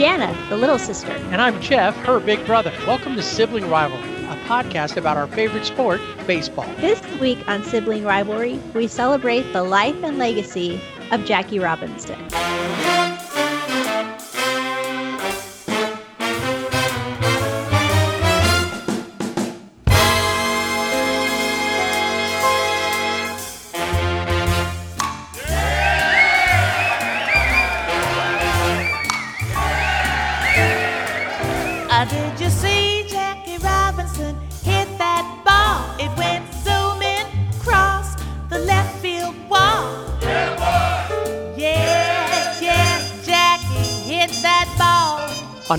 Jana, the little sister. And I'm Jeff, her big brother. Welcome to Sibling Rivalry, a podcast about our favorite sport, baseball. This week on Sibling Rivalry, we celebrate the life and legacy of Jackie Robinson.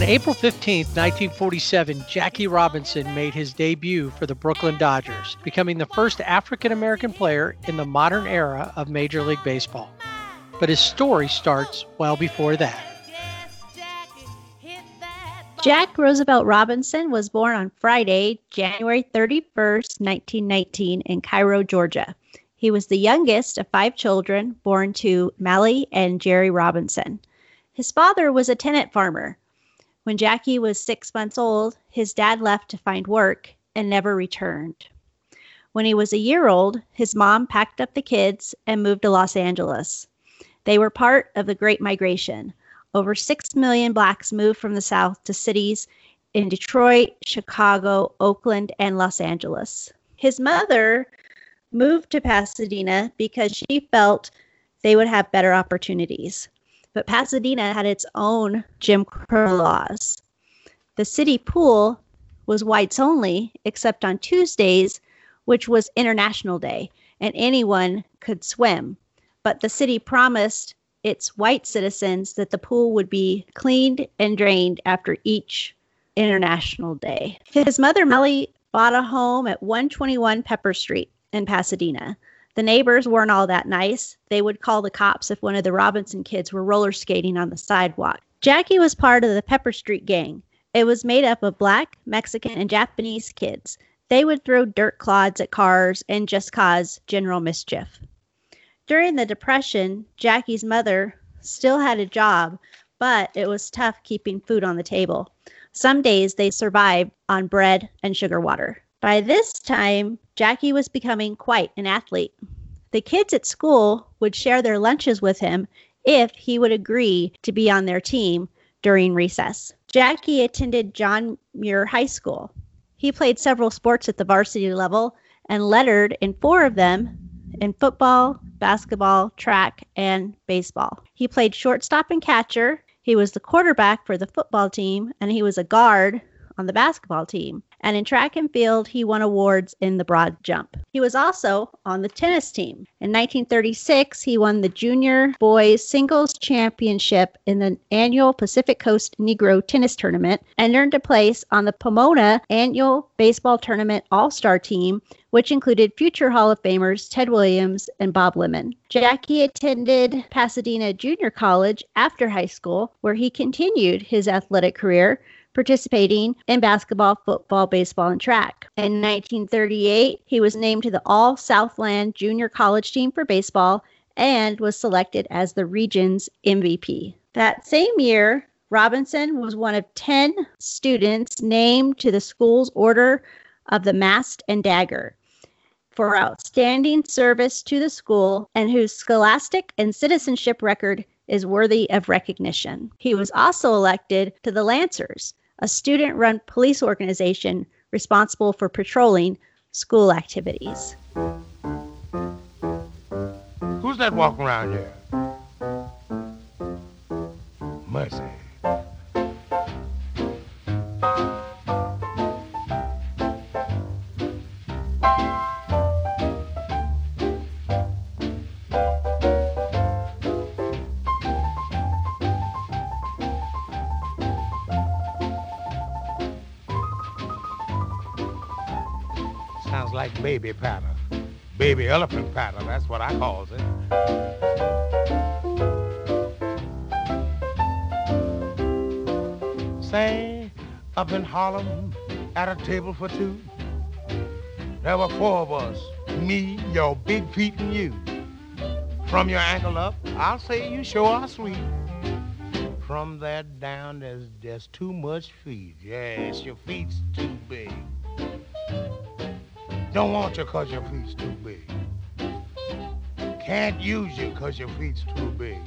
On April 15, 1947, Jackie Robinson made his debut for the Brooklyn Dodgers, becoming the first African American player in the modern era of Major League Baseball. But his story starts well before that. Jack Roosevelt Robinson was born on Friday, January 31st, 1919, in Cairo, Georgia. He was the youngest of five children born to Mallie and Jerry Robinson. His father was a tenant farmer. When Jackie was six months old, his dad left to find work and never returned. When he was a year old, his mom packed up the kids and moved to Los Angeles. They were part of the Great Migration. Over 6 million blacks moved from the South to cities in Detroit, Chicago, Oakland, and Los Angeles. His mother moved to Pasadena because she felt they would have better opportunities but Pasadena had its own Jim Crow laws. The city pool was whites only, except on Tuesdays, which was International Day, and anyone could swim. But the city promised its white citizens that the pool would be cleaned and drained after each International Day. His mother, Mallie, bought a home at 121 Pepper Street in Pasadena. The neighbors weren't all that nice. They would call the cops if one of the Robinson kids were roller skating on the sidewalk. Jackie was part of the Pepper Street gang. It was made up of black, Mexican, and Japanese kids. They would throw dirt clods at cars and just cause general mischief. During the Depression, Jackie's mother still had a job, but it was tough keeping food on the table. Some days they survived on bread and sugar water. By this time, Jackie was becoming quite an athlete. The kids at school would share their lunches with him if he would agree to be on their team during recess. Jackie attended John Muir High School. He played several sports at the varsity level and lettered in four of them in football, basketball, track, and baseball. He played shortstop and catcher. He was the quarterback for the football team, and he was a guard on the basketball team. And in track and field, he won awards in the broad jump. He was also on the tennis team. In 1936, he won the Junior Boys Singles Championship in the annual Pacific Coast Negro Tennis Tournament and earned a place on the Pomona Annual Baseball Tournament All Star team, which included future Hall of Famers Ted Williams and Bob Lemon. Jackie attended Pasadena Junior College after high school, where he continued his athletic career participating in basketball, football, baseball, and track. In 1938, he was named to the All Southland Junior College team for baseball and was selected as the region's MVP. That same year, Robinson was one of 10 students named to the school's Order of the Mast and Dagger for outstanding service to the school and whose scholastic and citizenship record is worthy of recognition. He was also elected to the Lancers, a student run police organization responsible for patrolling school activities. Who's that walking around here? Mercy. Like baby patter. Baby elephant patter, that's what I calls it. Say, up in Harlem at a table for two, there were four of us, me, your big feet, and you. From your ankle up, I'll say you sure are sweet. from that down, there's, there's too much feet. Yes, your feet's too big. Don't want you cause your feet's too big. Can't use you cause your feet's too big.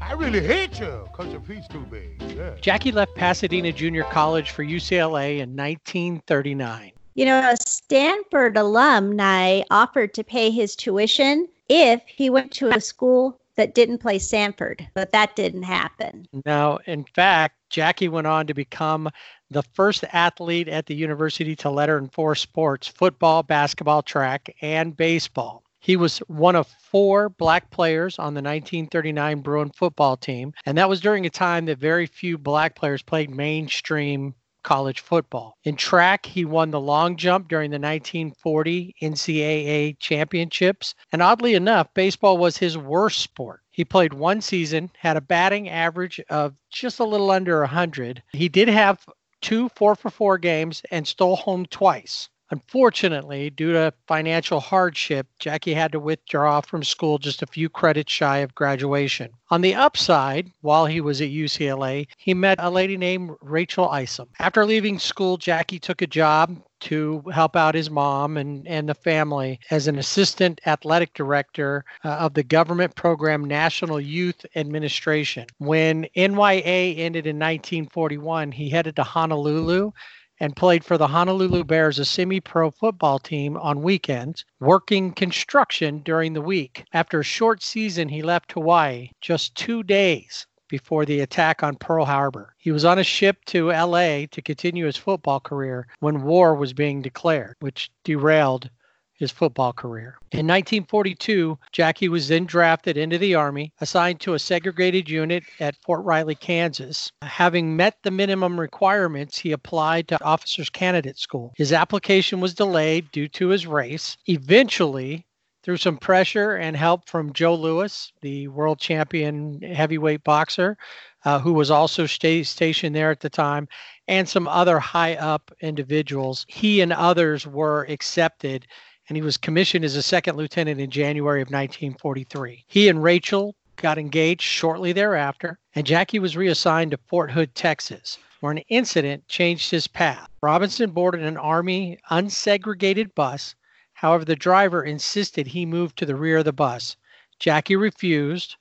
I really hate you because your feet's too big. Yeah. Jackie left Pasadena Junior College for UCLA in 1939. You know, a Stanford alumni offered to pay his tuition if he went to a school that didn't play Stanford, but that didn't happen. No, in fact, Jackie went on to become the first athlete at the university to letter in four sports football, basketball, track, and baseball. He was one of four black players on the 1939 Bruin football team, and that was during a time that very few black players played mainstream college football. In track, he won the long jump during the 1940 NCAA championships, and oddly enough, baseball was his worst sport. He played one season, had a batting average of just a little under 100. He did have two 4 for 4 games and stole home twice. Unfortunately, due to financial hardship, Jackie had to withdraw from school just a few credits shy of graduation. On the upside, while he was at UCLA, he met a lady named Rachel Isum. After leaving school, Jackie took a job to help out his mom and, and the family as an assistant athletic director uh, of the government program National Youth Administration. When NYA ended in 1941, he headed to Honolulu and played for the Honolulu Bears, a semi pro football team, on weekends, working construction during the week. After a short season, he left Hawaii just two days before the attack on Pearl Harbor. He was on a ship to LA to continue his football career when war was being declared, which derailed his football career. In 1942, Jackie was then drafted into the Army, assigned to a segregated unit at Fort Riley, Kansas. Having met the minimum requirements, he applied to Officers Candidate School. His application was delayed due to his race. Eventually, through some pressure and help from Joe Louis, the world champion heavyweight boxer, uh, who was also stationed there at the time, and some other high up individuals, he and others were accepted and he was commissioned as a second lieutenant in January of 1943. He and Rachel got engaged shortly thereafter, and Jackie was reassigned to Fort Hood, Texas, where an incident changed his path. Robinson boarded an Army unsegregated bus. However, the driver insisted he move to the rear of the bus. Jackie refused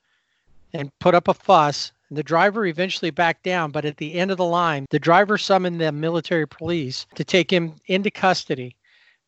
and put up a fuss. The driver eventually backed down, but at the end of the line, the driver summoned the military police to take him into custody.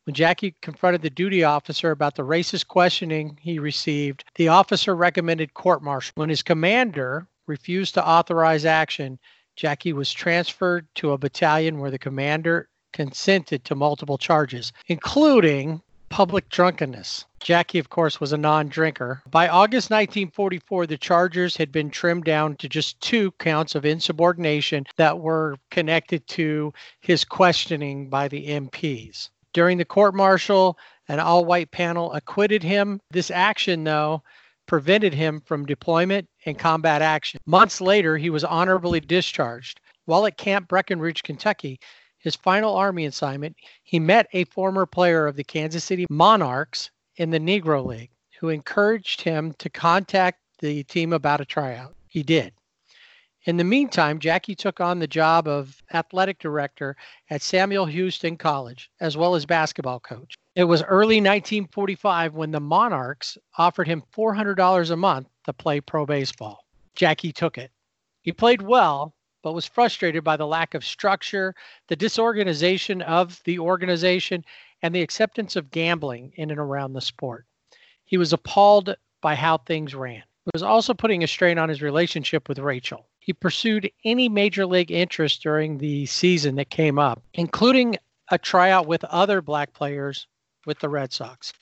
When Jackie confronted the duty officer about the racist questioning he received, the officer recommended court martial. When his commander refused to authorize action, Jackie was transferred to a battalion where the commander consented to multiple charges, including public drunkenness. Jackie, of course, was a non drinker. By August 1944, the charges had been trimmed down to just two counts of insubordination that were connected to his questioning by the MPs. During the court martial, an all white panel acquitted him. This action, though, prevented him from deployment and combat action. Months later, he was honorably discharged. While at Camp Breckinridge, Kentucky, his final Army assignment, he met a former player of the Kansas City Monarchs in the Negro League who encouraged him to contact the team about a tryout. He did. In the meantime, Jackie took on the job of athletic director at Samuel Houston College, as well as basketball coach. It was early 1945 when the Monarchs offered him $400 a month to play pro baseball. Jackie took it. He played well, but was frustrated by the lack of structure, the disorganization of the organization, and the acceptance of gambling in and around the sport. He was appalled by how things ran. It was also putting a strain on his relationship with Rachel. He pursued any major league interest during the season that came up, including a tryout with other black players with the Red Sox.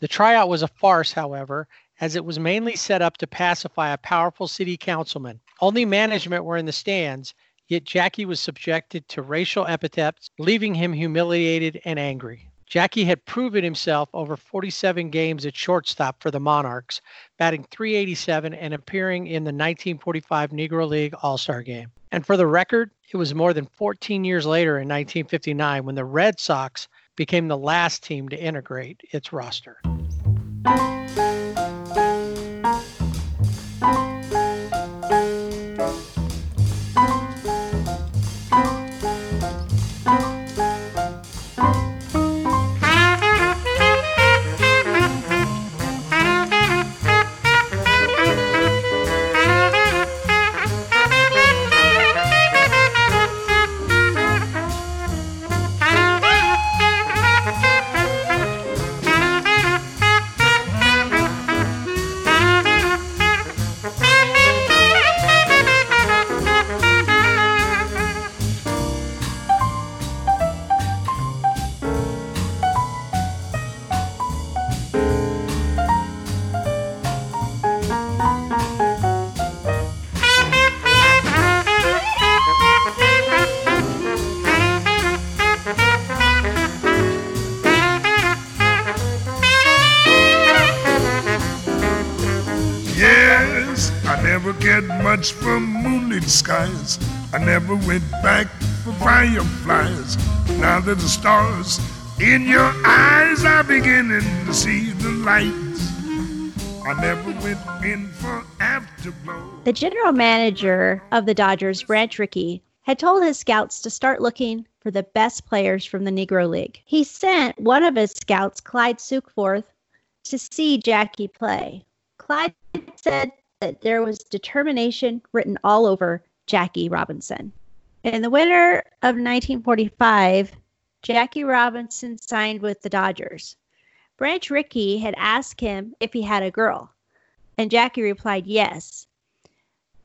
The tryout was a farce, however, as it was mainly set up to pacify a powerful city councilman. Only management were in the stands, yet Jackie was subjected to racial epithets, leaving him humiliated and angry. Jackie had proven himself over 47 games at shortstop for the Monarchs, batting 387 and appearing in the 1945 Negro League All Star game. And for the record, it was more than 14 years later in 1959 when the Red Sox became the last team to integrate its roster. I never cared much for moonlit skies. I never went back for fireflies. Now that the stars in your eyes are beginning to see the lights. I never went in for afterglow. The general manager of the Dodgers, Branch Rickey, had told his scouts to start looking for the best players from the Negro League. He sent one of his scouts, Clyde Sukeforth, to see Jackie play. Clyde said that there was determination written all over Jackie Robinson. In the winter of 1945, Jackie Robinson signed with the Dodgers. Branch Rickey had asked him if he had a girl, and Jackie replied yes.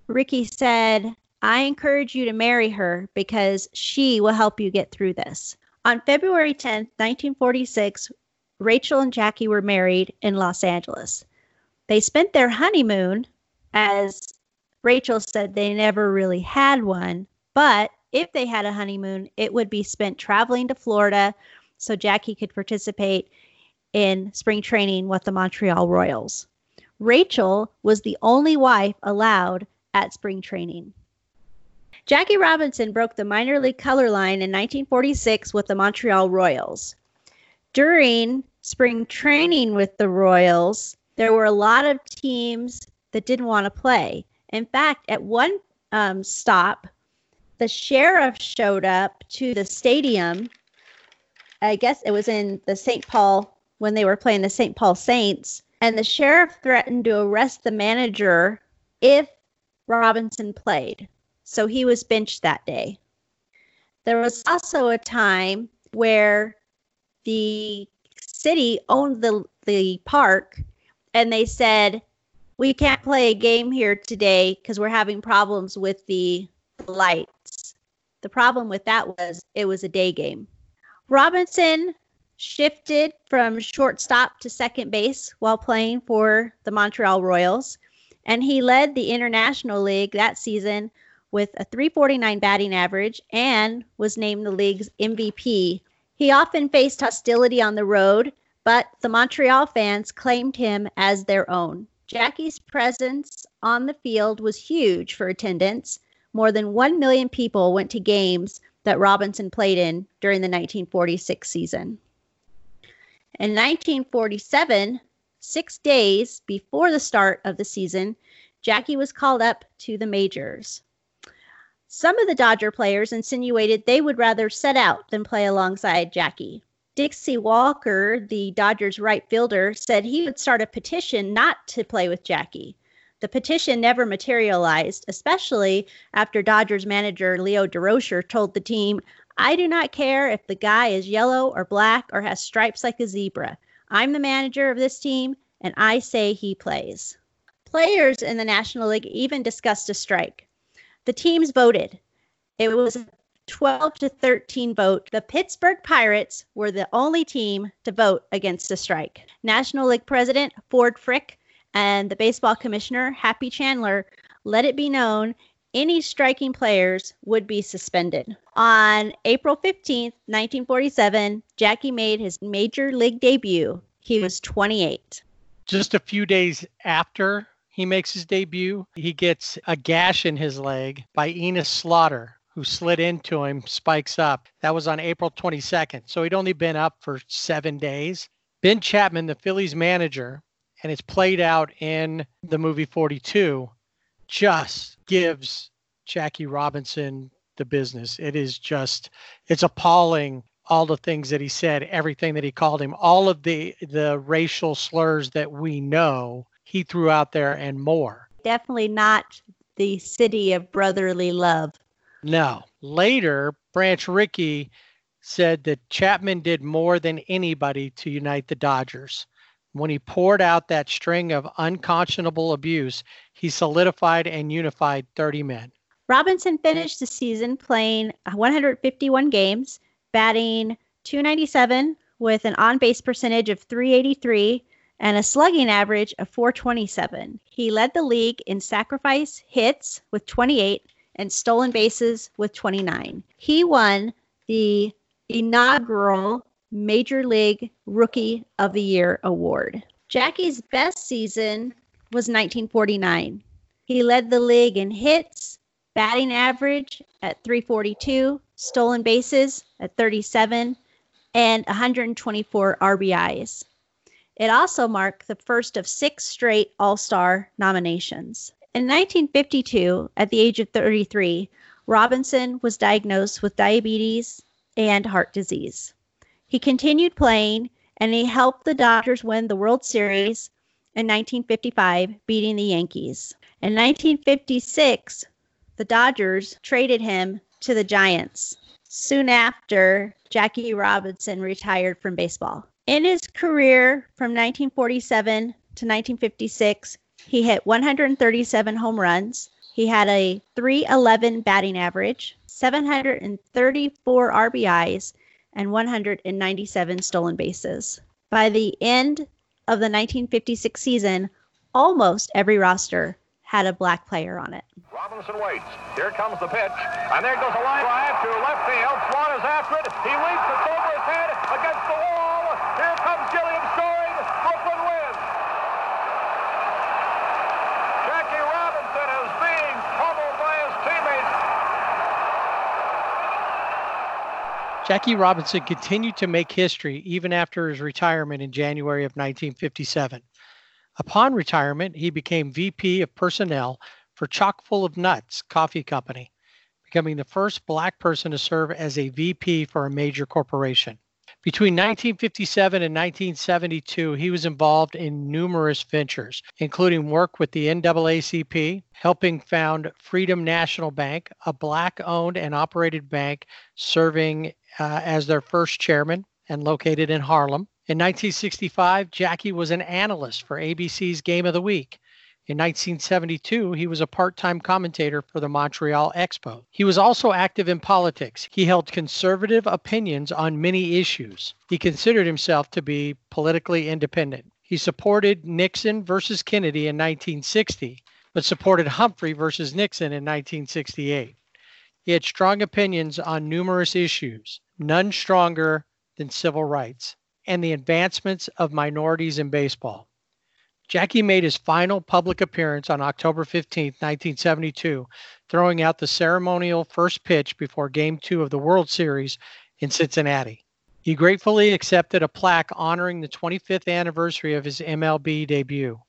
Rickey said, I encourage you to marry her because she will help you get through this. On February 10, 1946, Rachel and Jackie were married in Los Angeles. They spent their honeymoon, as Rachel said they never really had one, but if they had a honeymoon, it would be spent traveling to Florida so Jackie could participate in spring training with the Montreal Royals. Rachel was the only wife allowed at spring training. Jackie Robinson broke the minor league color line in 1946 with the Montreal Royals. During spring training with the Royals, there were a lot of teams that didn't want to play. In fact, at one um, stop, the sheriff showed up to the stadium. I guess it was in the St. Paul when they were playing the St. Paul Saints, and the sheriff threatened to arrest the manager if Robinson played. So he was benched that day. There was also a time where the city owned the the park and they said we can't play a game here today because we're having problems with the lights. The problem with that was it was a day game. Robinson shifted from shortstop to second base while playing for the Montreal Royals, and he led the International League that season with a 349 batting average and was named the league's MVP he often faced hostility on the road, but the Montreal fans claimed him as their own. Jackie's presence on the field was huge for attendance. More than 1 million people went to games that Robinson played in during the 1946 season. In 1947, six days before the start of the season, Jackie was called up to the majors. Some of the Dodger players insinuated they would rather set out than play alongside Jackie. Dixie Walker, the Dodgers right fielder, said he would start a petition not to play with Jackie. The petition never materialized, especially after Dodgers manager Leo Durocher told the team, I do not care if the guy is yellow or black or has stripes like a zebra. I'm the manager of this team, and I say he plays. Players in the National League even discussed a strike. The teams voted. It was a 12 to 13 vote. The Pittsburgh Pirates were the only team to vote against the strike. National League President Ford Frick and the baseball commissioner Happy Chandler let it be known any striking players would be suspended. On April 15th, 1947, Jackie made his major league debut. He was 28. Just a few days after he makes his debut. He gets a gash in his leg by Enos Slaughter, who slid into him, spikes up. That was on April 22nd. So he'd only been up for seven days. Ben Chapman, the Phillies manager, and it's played out in the movie 42, just gives Jackie Robinson the business. It is just, it's appalling all the things that he said, everything that he called him, all of the the racial slurs that we know he threw out there and more. Definitely not the city of brotherly love. No. Later, Branch Rickey said that Chapman did more than anybody to unite the Dodgers. When he poured out that string of unconscionable abuse, he solidified and unified 30 men. Robinson finished the season playing 151 games, batting 297 with an on base percentage of 383 and a slugging average of 427. He led the league in sacrifice hits with 28 and stolen bases with 29. He won the inaugural Major League Rookie of the Year award. Jackie's best season was 1949. He led the league in hits, batting average at 342, stolen bases at 37, and 124 RBIs. It also marked the first of six straight All Star nominations. In 1952, at the age of 33, Robinson was diagnosed with diabetes and heart disease. He continued playing and he helped the Dodgers win the World Series in 1955, beating the Yankees. In 1956, the Dodgers traded him to the Giants. Soon after, Jackie Robinson retired from baseball. In his career from 1947 to 1956, he hit 137 home runs. He had a 311 batting average, 734 RBIs, and 197 stolen bases. By the end of the 1956 season, almost every roster had a black player on it. Robinson waits. Here comes the pitch. And there goes a line drive to left field. Swan is after it. He leaps. It's over his head against the wall. Here comes Gilliam scoring. Brooklyn wins. Jackie Robinson is being pummeled by his teammates. Jackie Robinson continued to make history even after his retirement in January of 1957. Upon retirement, he became VP of Personnel for Chock-full of Nuts Coffee Company, becoming the first black person to serve as a VP for a major corporation. Between 1957 and 1972, he was involved in numerous ventures, including work with the NAACP, helping found Freedom National Bank, a black owned and operated bank serving uh, as their first chairman and located in Harlem. In 1965, Jackie was an analyst for ABC's Game of the Week. In 1972, he was a part time commentator for the Montreal Expo. He was also active in politics. He held conservative opinions on many issues. He considered himself to be politically independent. He supported Nixon versus Kennedy in 1960, but supported Humphrey versus Nixon in 1968. He had strong opinions on numerous issues, none stronger than civil rights and the advancements of minorities in baseball. Jackie made his final public appearance on October 15, 1972, throwing out the ceremonial first pitch before Game 2 of the World Series in Cincinnati. He gratefully accepted a plaque honoring the 25th anniversary of his MLB debut.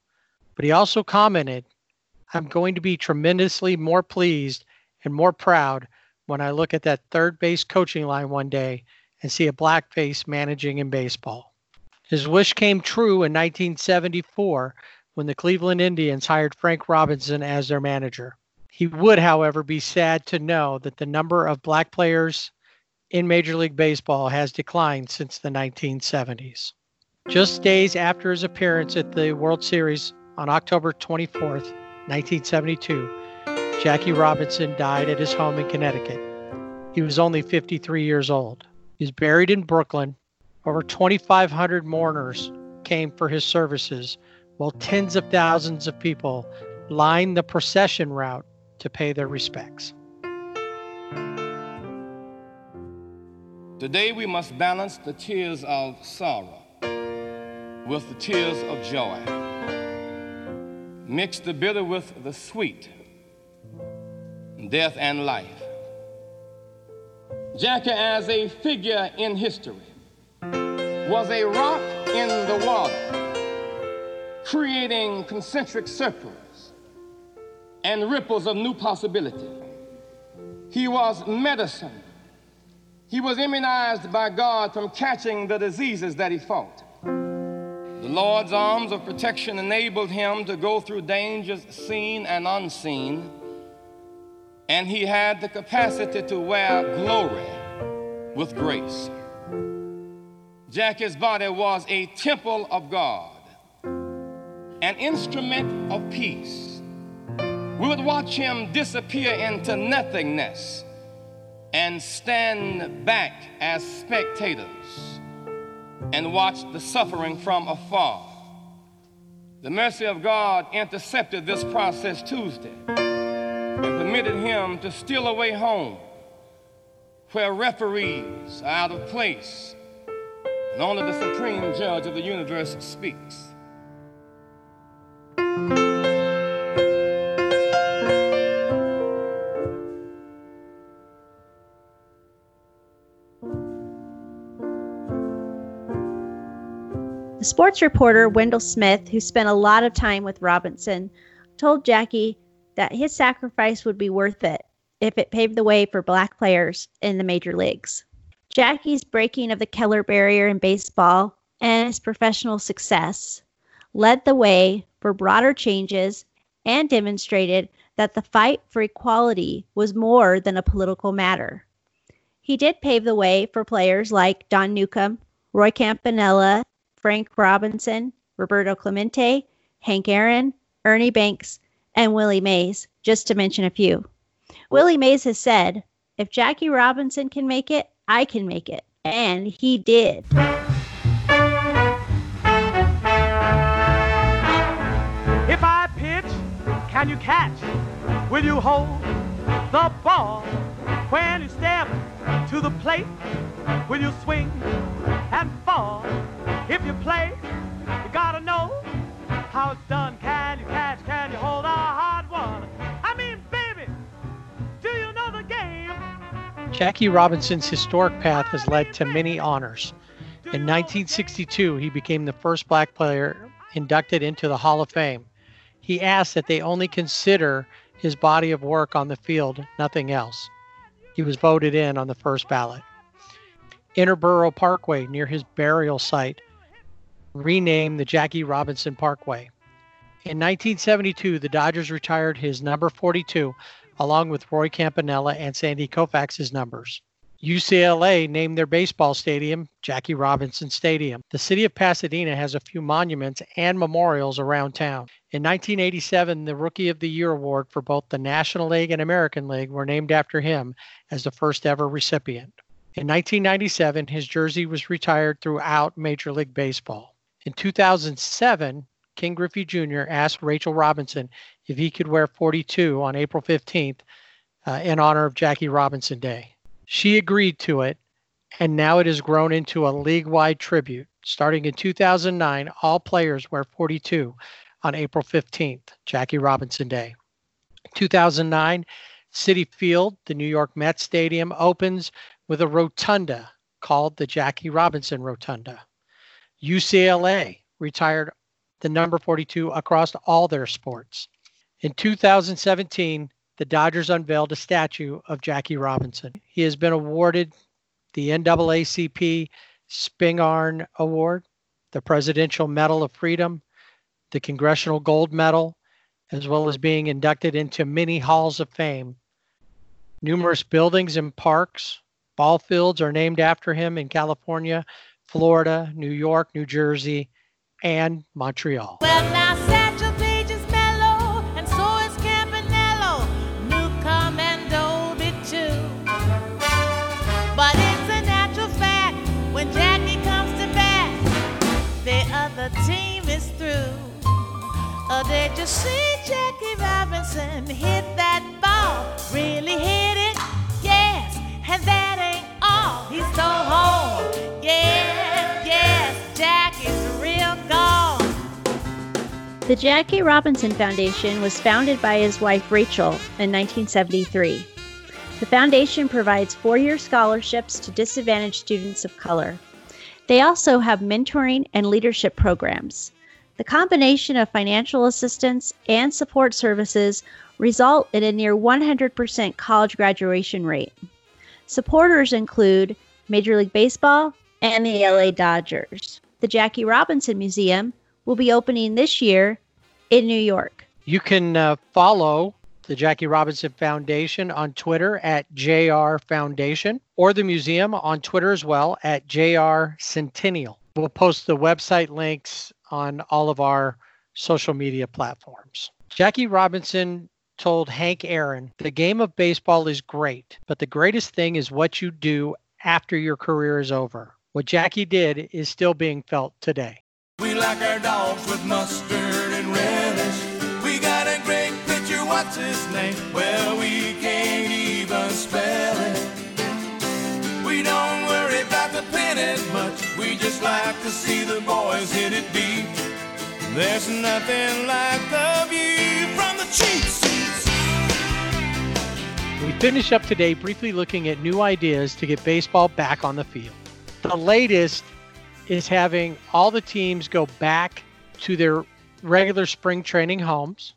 But he also commented, I'm going to be tremendously more pleased and more proud when I look at that third base coaching line one day and see a black face managing in baseball. His wish came true in 1974 when the Cleveland Indians hired Frank Robinson as their manager. He would, however, be sad to know that the number of black players in Major League Baseball has declined since the 1970s. Just days after his appearance at the World Series on October 24, 1972, Jackie Robinson died at his home in Connecticut. He was only 53 years old. He's buried in Brooklyn over 2,500 mourners came for his services, while tens of thousands of people lined the procession route to pay their respects. Today we must balance the tears of sorrow with the tears of joy. Mix the bitter with the sweet, death and life. Jackie, as a figure in history, was a rock in the water, creating concentric circles and ripples of new possibility. He was medicine. He was immunized by God from catching the diseases that he fought. The Lord's arms of protection enabled him to go through dangers seen and unseen, and he had the capacity to wear glory with grace. Jackie's body was a temple of God, an instrument of peace. We would watch him disappear into nothingness and stand back as spectators and watch the suffering from afar. The mercy of God intercepted this process Tuesday and permitted him to steal away home where referees are out of place and only the supreme judge of the universe speaks. The sports reporter Wendell Smith, who spent a lot of time with Robinson, told Jackie that his sacrifice would be worth it if it paved the way for black players in the major leagues. Jackie's breaking of the color barrier in baseball and his professional success led the way for broader changes and demonstrated that the fight for equality was more than a political matter. He did pave the way for players like Don Newcombe, Roy Campanella, Frank Robinson, Roberto Clemente, Hank Aaron, Ernie Banks, and Willie Mays, just to mention a few. Willie Mays has said, if Jackie Robinson can make it, I can make it. And he did. If I pitch, can you catch? Will you hold the ball when you step to the plate? Will you swing and fall? If you play, you gotta know how it's done. Jackie Robinson's historic path has led to many honors. In 1962, he became the first black player inducted into the Hall of Fame. He asked that they only consider his body of work on the field, nothing else. He was voted in on the first ballot. Interboro Parkway, near his burial site, renamed the Jackie Robinson Parkway. In 1972, the Dodgers retired his number 42 along with Roy Campanella and Sandy Koufax's numbers. UCLA named their baseball stadium Jackie Robinson Stadium. The city of Pasadena has a few monuments and memorials around town. In 1987, the Rookie of the Year award for both the National League and American League were named after him as the first ever recipient. In 1997, his jersey was retired throughout Major League Baseball. In 2007, Ken Griffey Jr. asked Rachel Robinson if he could wear 42 on April 15th uh, in honor of Jackie Robinson Day. She agreed to it, and now it has grown into a league wide tribute. Starting in 2009, all players wear 42 on April 15th, Jackie Robinson Day. 2009, Citi Field, the New York Mets Stadium, opens with a rotunda called the Jackie Robinson Rotunda. UCLA retired the number 42 across all their sports. In 2017, the Dodgers unveiled a statue of Jackie Robinson. He has been awarded the NAACP Spingarn Award, the Presidential Medal of Freedom, the Congressional Gold Medal, as well as being inducted into many halls of fame. Numerous buildings and parks, ball fields are named after him in California, Florida, New York, New Jersey, and Montreal. Well, Did you see Jackie Robinson hit that ball? Really hit it? Yes, and that ain't all. Home. Yes, yes, Jackie's real gone. The Jackie Robinson Foundation was founded by his wife Rachel in 1973. The foundation provides four year scholarships to disadvantaged students of color. They also have mentoring and leadership programs. The combination of financial assistance and support services result in a near 100% college graduation rate. Supporters include Major League Baseball and the LA Dodgers. The Jackie Robinson Museum will be opening this year in New York. You can uh, follow the Jackie Robinson Foundation on Twitter at JR Foundation or the museum on Twitter as well at JR Centennial. We'll post the website links on all of our social media platforms. Jackie Robinson told Hank Aaron, The game of baseball is great, but the greatest thing is what you do after your career is over. What Jackie did is still being felt today. We like our dogs with mustard and relish. We got a great pitcher, what's his name? Well, we can't much. We just like to see the boys hit it deep. There's nothing like the view from the cheap seats. We finish up today briefly looking at new ideas to get baseball back on the field. The latest is having all the teams go back to their regular spring training homes,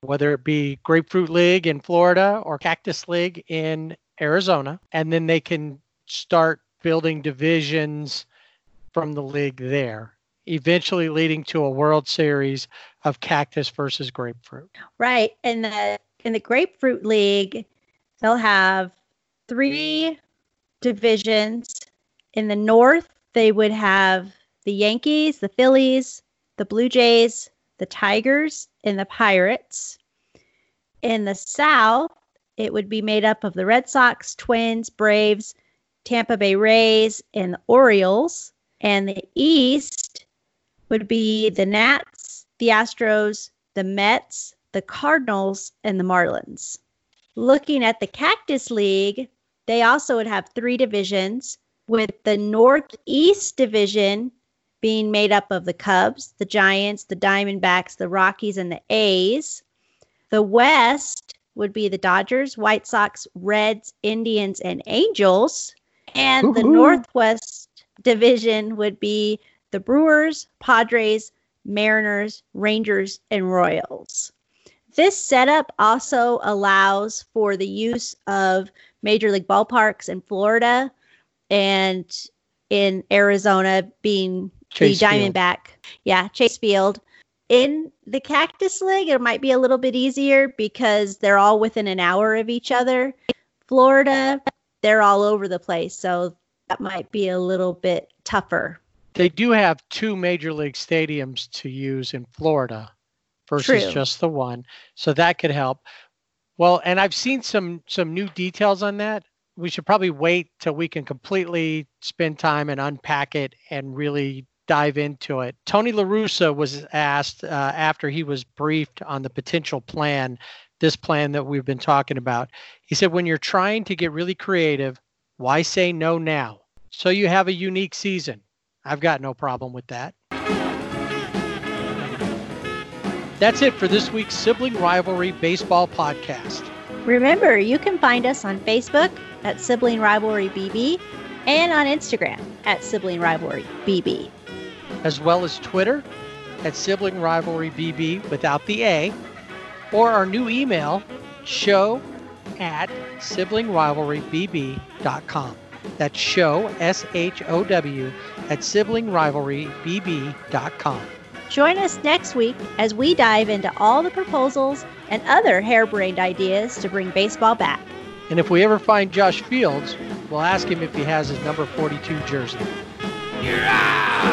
whether it be Grapefruit League in Florida or Cactus League in Arizona, and then they can start building divisions from the league there, eventually leading to a World Series of Cactus versus Grapefruit. Right. In the in the Grapefruit League, they'll have three divisions. In the North, they would have the Yankees, the Phillies, the Blue Jays, the Tigers, and the Pirates. In the South, it would be made up of the Red Sox, Twins, Braves, Tampa Bay Rays, and the Orioles. And the East would be the Nats, the Astros, the Mets, the Cardinals, and the Marlins. Looking at the Cactus League, they also would have three divisions, with the Northeast Division being made up of the Cubs, the Giants, the Diamondbacks, the Rockies, and the A's. The West would be the Dodgers, White Sox, Reds, Indians, and Angels. And the Northwest Division would be the Brewers, Padres, Mariners, Rangers, and Royals. This setup also allows for the use of major league ballparks in Florida and in Arizona being Chase the Field. Diamondback. Yeah, Chase Field. In the Cactus League, it might be a little bit easier because they're all within an hour of each other. Florida, they're all over the place, so that might be a little bit tougher. They do have two major league stadiums to use in Florida versus True. just the one. So that could help. Well, and I've seen some some new details on that. We should probably wait till we can completely spend time and unpack it and really dive into it. Tony LaRussa was asked uh, after he was briefed on the potential plan, this plan that we've been talking about. He said, when you're trying to get really creative, why say no now? So you have a unique season. I've got no problem with that. That's it for this week's Sibling Rivalry Baseball Podcast. Remember, you can find us on Facebook at Sibling Rivalry BB and on Instagram at Sibling Rivalry BB. as well as Twitter at Sibling Rivalry BB without the A, or our new email, show at siblingrivalrybb.com. That's show, S H O W, at siblingrivalrybb.com. Join us next week as we dive into all the proposals and other harebrained ideas to bring baseball back. And if we ever find Josh Fields, we'll ask him if he has his number 42 jersey. You're out.